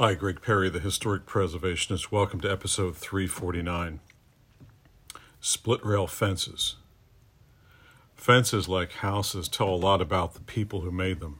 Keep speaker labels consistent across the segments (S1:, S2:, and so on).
S1: Hi, Greg Perry, the historic preservationist. Welcome to episode 349 Split Rail Fences. Fences, like houses, tell a lot about the people who made them.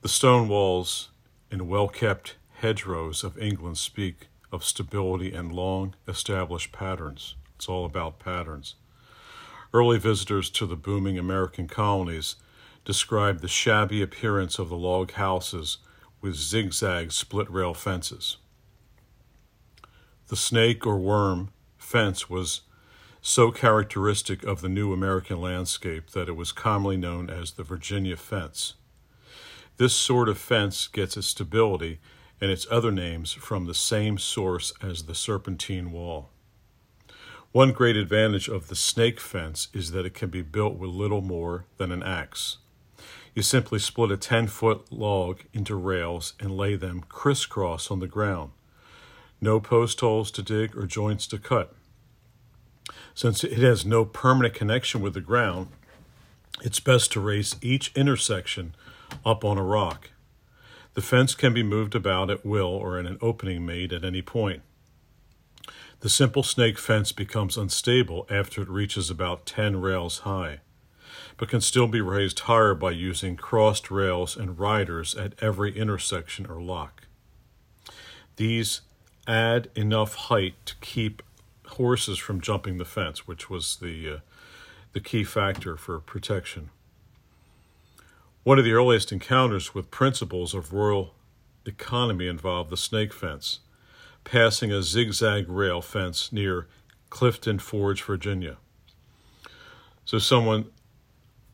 S1: The stone walls and well kept hedgerows of England speak of stability and long established patterns. It's all about patterns. Early visitors to the booming American colonies described the shabby appearance of the log houses with zigzag split rail fences. The snake or worm fence was so characteristic of the new American landscape that it was commonly known as the Virginia fence. This sort of fence gets its stability and its other names from the same source as the serpentine wall. One great advantage of the snake fence is that it can be built with little more than an axe. You simply split a 10 foot log into rails and lay them crisscross on the ground. No post holes to dig or joints to cut. Since it has no permanent connection with the ground, it's best to raise each intersection up on a rock. The fence can be moved about at will or in an opening made at any point. The simple snake fence becomes unstable after it reaches about 10 rails high but can still be raised higher by using crossed rails and riders at every intersection or lock. These add enough height to keep horses from jumping the fence, which was the, uh, the key factor for protection. One of the earliest encounters with principles of rural economy involved the snake fence, passing a zigzag rail fence near Clifton Forge, Virginia. So someone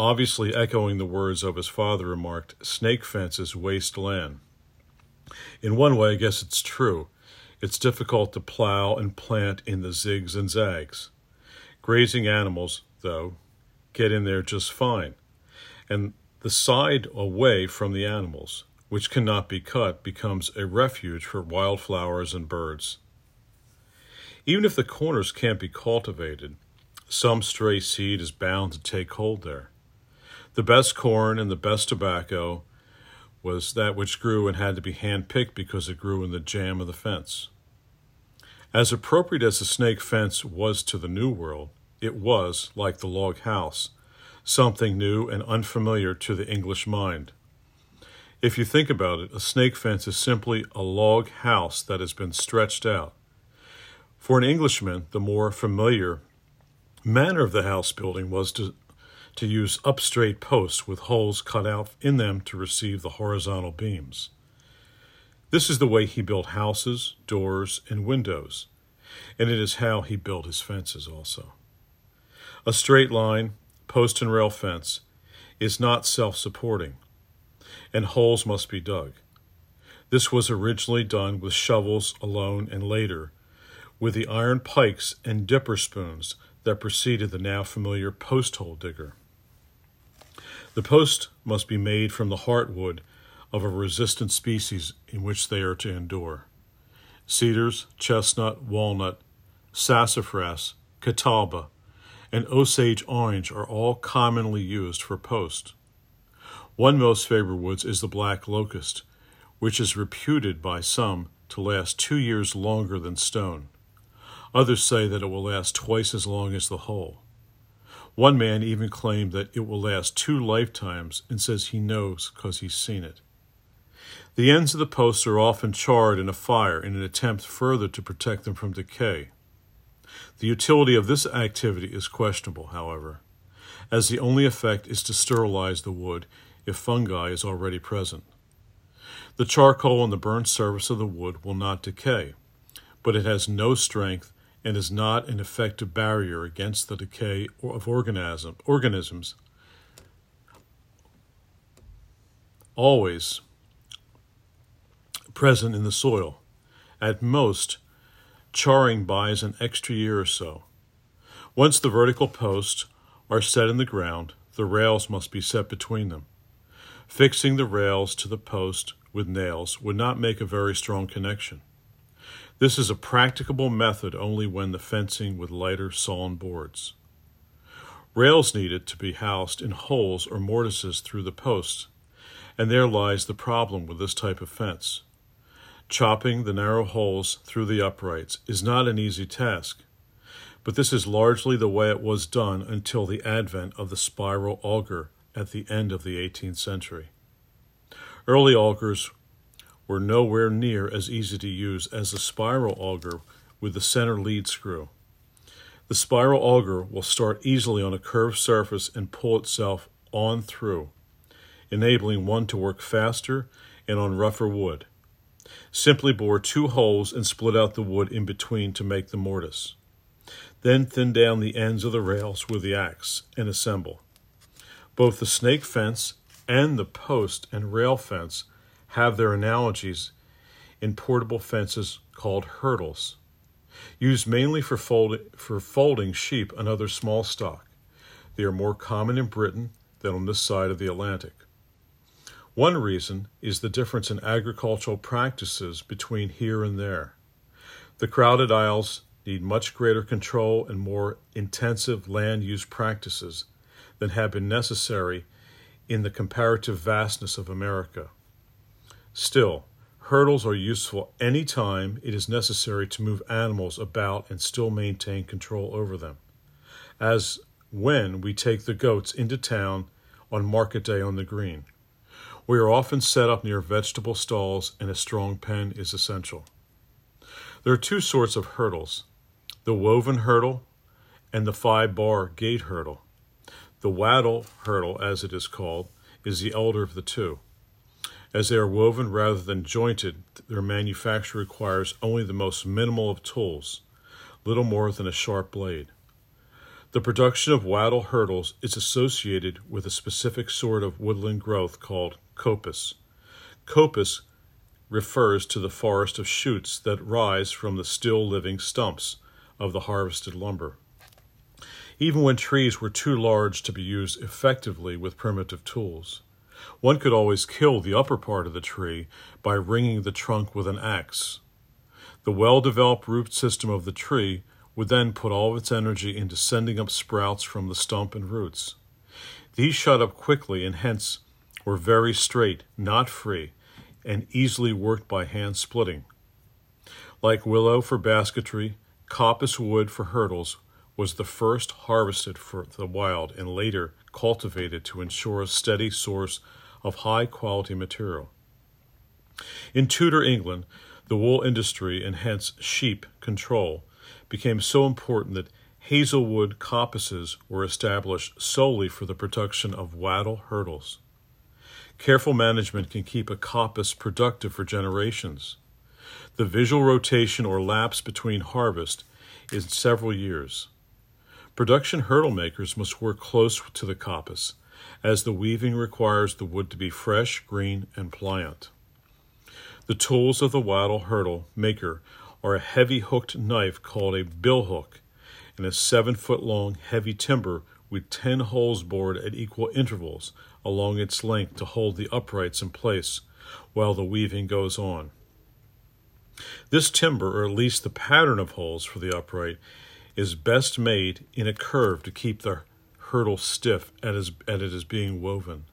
S1: obviously echoing the words of his father, remarked, Snake fences waste land. In one way, I guess it's true. It's difficult to plow and plant in the zigs and zags. Grazing animals, though, get in there just fine. And the side away from the animals, which cannot be cut, becomes a refuge for wildflowers and birds. Even if the corners can't be cultivated, some stray seed is bound to take hold there. The best corn and the best tobacco was that which grew and had to be hand-picked because it grew in the jamb of the fence. As appropriate as the snake fence was to the New World, it was, like the log house, something new and unfamiliar to the English mind. If you think about it, a snake fence is simply a log house that has been stretched out. For an Englishman, the more familiar manner of the house building was to to use up straight posts with holes cut out in them to receive the horizontal beams. This is the way he built houses, doors, and windows, and it is how he built his fences also. A straight line, post and rail fence is not self supporting, and holes must be dug. This was originally done with shovels alone and later with the iron pikes and dipper spoons that preceded the now familiar post hole digger. The post must be made from the heartwood of a resistant species in which they are to endure. Cedars, chestnut, walnut, sassafras, catalpa, and Osage orange are all commonly used for post. One most favored woods is the black locust, which is reputed by some to last two years longer than stone. Others say that it will last twice as long as the whole. One man even claimed that it will last two lifetimes and says he knows because he's seen it. The ends of the posts are often charred in a fire in an attempt further to protect them from decay. The utility of this activity is questionable, however, as the only effect is to sterilize the wood if fungi is already present. The charcoal on the burnt surface of the wood will not decay, but it has no strength and is not an effective barrier against the decay of organism, organisms. Always present in the soil. At most, charring buys an extra year or so. Once the vertical posts are set in the ground, the rails must be set between them. Fixing the rails to the post with nails would not make a very strong connection. This is a practicable method only when the fencing with lighter sawn boards. Rails needed to be housed in holes or mortises through the posts, and there lies the problem with this type of fence. Chopping the narrow holes through the uprights is not an easy task, but this is largely the way it was done until the advent of the spiral auger at the end of the 18th century. Early augers were nowhere near as easy to use as the spiral auger with the center lead screw. The spiral auger will start easily on a curved surface and pull itself on through, enabling one to work faster and on rougher wood. Simply bore two holes and split out the wood in between to make the mortise. Then thin down the ends of the rails with the axe and assemble. Both the snake fence and the post and rail fence have their analogies in portable fences called hurdles, used mainly for, fold- for folding sheep and other small stock. They are more common in Britain than on this side of the Atlantic. One reason is the difference in agricultural practices between here and there. The crowded isles need much greater control and more intensive land use practices than have been necessary in the comparative vastness of America. Still, hurdles are useful any time it is necessary to move animals about and still maintain control over them, as when we take the goats into town on market day on the green. We are often set up near vegetable stalls, and a strong pen is essential. There are two sorts of hurdles the woven hurdle and the five bar gate hurdle. The wattle hurdle, as it is called, is the elder of the two. As they are woven rather than jointed, their manufacture requires only the most minimal of tools, little more than a sharp blade. The production of wattle hurdles is associated with a specific sort of woodland growth called coppice. Coppice refers to the forest of shoots that rise from the still living stumps of the harvested lumber. Even when trees were too large to be used effectively with primitive tools, one could always kill the upper part of the tree by ringing the trunk with an axe. The well developed root system of the tree would then put all its energy into sending up sprouts from the stump and roots. These shot up quickly and hence were very straight, not free, and easily worked by hand splitting. Like willow for basketry, coppice wood for hurdles was the first harvested for the wild and later cultivated to ensure a steady source of high quality material. In Tudor England, the wool industry and hence sheep control became so important that hazelwood coppices were established solely for the production of wattle hurdles. Careful management can keep a coppice productive for generations. The visual rotation or lapse between harvest is several years. Production hurdle makers must work close to the coppice, as the weaving requires the wood to be fresh, green, and pliant. The tools of the wattle hurdle maker are a heavy hooked knife called a billhook and a seven foot long heavy timber with ten holes bored at equal intervals along its length to hold the uprights in place while the weaving goes on. This timber, or at least the pattern of holes for the upright, is best made in a curve to keep the hurdle stiff as, it is being woven.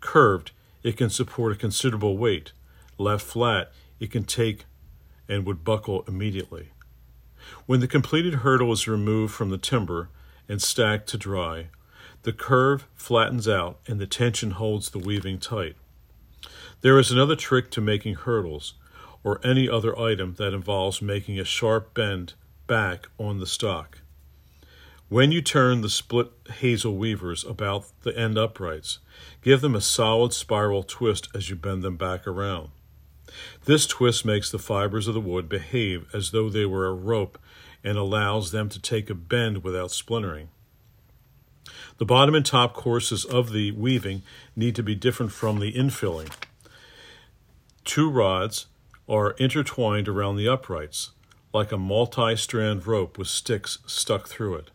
S1: Curved, it can support a considerable weight. Left flat, it can take and would buckle immediately. When the completed hurdle is removed from the timber and stacked to dry, the curve flattens out and the tension holds the weaving tight. There is another trick to making hurdles, or any other item that involves making a sharp bend back on the stock. When you turn the split hazel weavers about the end uprights, give them a solid spiral twist as you bend them back around. This twist makes the fibers of the wood behave as though they were a rope and allows them to take a bend without splintering. The bottom and top courses of the weaving need to be different from the infilling. Two rods are intertwined around the uprights like a multi strand rope with sticks stuck through it.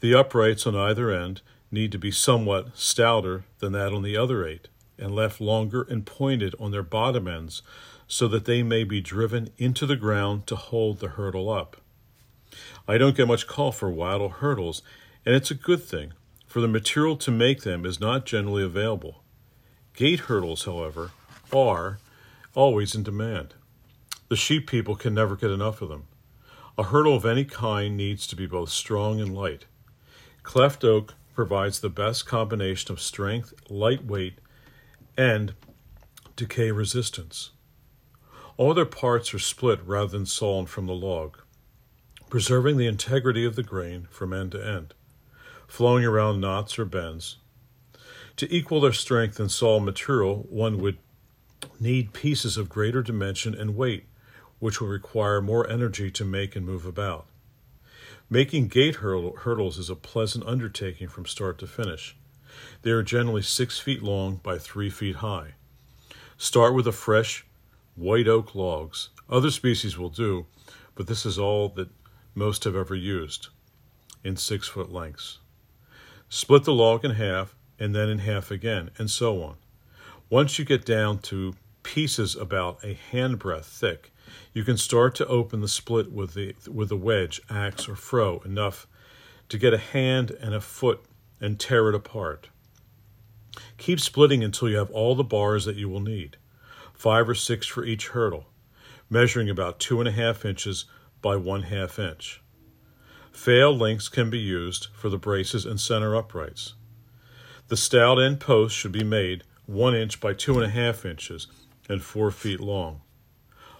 S1: The uprights on either end need to be somewhat stouter than that on the other eight, and left longer and pointed on their bottom ends so that they may be driven into the ground to hold the hurdle up. I don't get much call for wattle hurdles, and it's a good thing, for the material to make them is not generally available. Gate hurdles, however, are always in demand. The sheep people can never get enough of them. A hurdle of any kind needs to be both strong and light. Cleft oak provides the best combination of strength, lightweight, and decay resistance. All their parts are split rather than sawn from the log, preserving the integrity of the grain from end to end, flowing around knots or bends. To equal their strength in sawn material, one would need pieces of greater dimension and weight, which will require more energy to make and move about. Making gate hurdles is a pleasant undertaking from start to finish. They are generally six feet long by three feet high. Start with a fresh white oak logs. Other species will do, but this is all that most have ever used in six foot lengths. Split the log in half and then in half again, and so on. Once you get down to pieces about a handbreadth thick, you can start to open the split with the with a wedge, axe, or froe enough to get a hand and a foot and tear it apart. Keep splitting until you have all the bars that you will need, five or six for each hurdle, measuring about two and a half inches by one half inch. Fail links can be used for the braces and center uprights. The stout end post should be made one inch by two and a half inches and four feet long.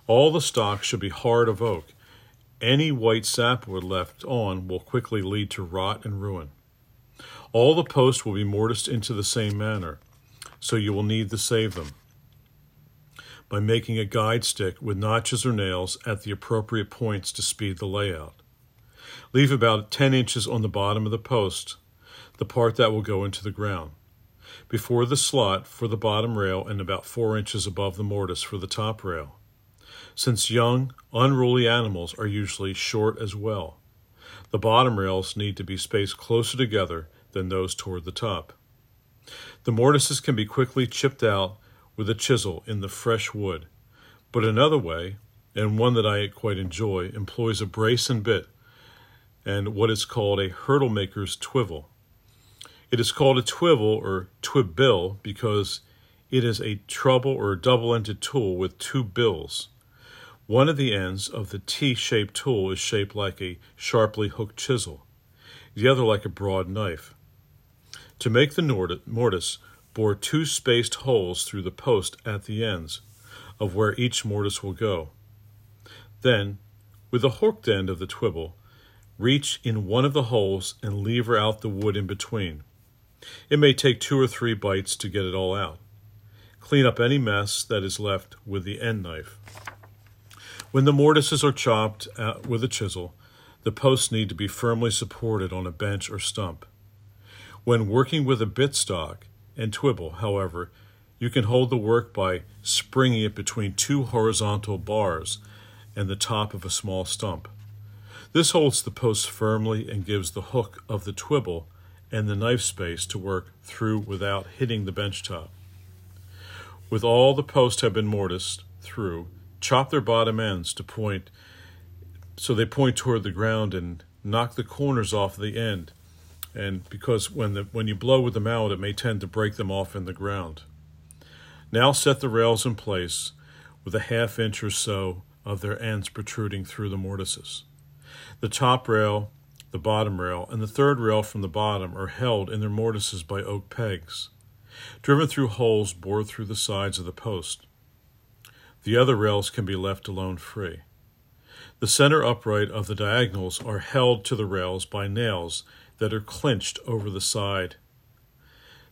S1: All the stock should be hard of oak. Any white sapwood left on will quickly lead to rot and ruin. All the posts will be mortised into the same manner, so you will need to save them by making a guide stick with notches or nails at the appropriate points to speed the layout. Leave about 10 inches on the bottom of the post, the part that will go into the ground, before the slot for the bottom rail and about 4 inches above the mortise for the top rail since young, unruly animals are usually short as well. The bottom rails need to be spaced closer together than those toward the top. The mortises can be quickly chipped out with a chisel in the fresh wood, but another way, and one that I quite enjoy, employs a brace and bit and what is called a hurdle maker's twivel. It is called a twivel or twibbill because it is a treble or double ended tool with two bills. One of the ends of the T shaped tool is shaped like a sharply hooked chisel, the other like a broad knife. To make the mortise, bore two spaced holes through the post at the ends of where each mortise will go. Then, with the hooked end of the twibble, reach in one of the holes and lever out the wood in between. It may take two or three bites to get it all out. Clean up any mess that is left with the end knife. When the mortises are chopped uh, with a chisel, the posts need to be firmly supported on a bench or stump. When working with a bitstock and twibble, however, you can hold the work by springing it between two horizontal bars and the top of a small stump. This holds the post firmly and gives the hook of the twibble and the knife space to work through without hitting the bench top. With all the posts have been mortised through, chop their bottom ends to point so they point toward the ground and knock the corners off the end. And because when the when you blow with them out, it may tend to break them off in the ground. Now set the rails in place with a half inch or so of their ends protruding through the mortises. The top rail, the bottom rail, and the third rail from the bottom are held in their mortises by oak pegs, driven through holes bored through the sides of the post. The other rails can be left alone free. The center upright of the diagonals are held to the rails by nails that are clinched over the side.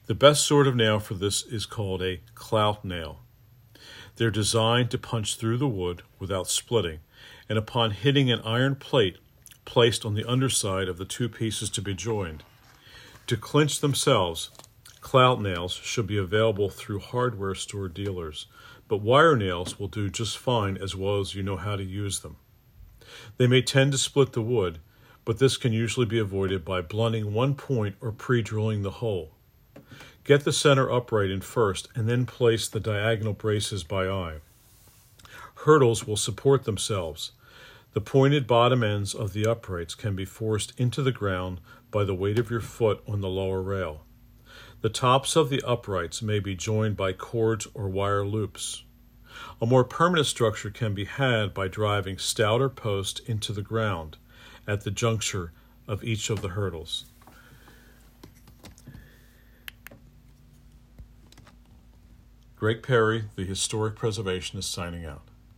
S1: The best sort of nail for this is called a clout nail. They're designed to punch through the wood without splitting, and upon hitting an iron plate placed on the underside of the two pieces to be joined. To clinch themselves, clout nails should be available through hardware store dealers but wire nails will do just fine as well as you know how to use them. They may tend to split the wood, but this can usually be avoided by blunting one point or pre drilling the hole. Get the center upright in first and then place the diagonal braces by eye. Hurdles will support themselves. The pointed bottom ends of the uprights can be forced into the ground by the weight of your foot on the lower rail. The tops of the uprights may be joined by cords or wire loops. A more permanent structure can be had by driving stouter posts into the ground at the juncture of each of the hurdles. Greg Perry, the historic preservationist, signing out.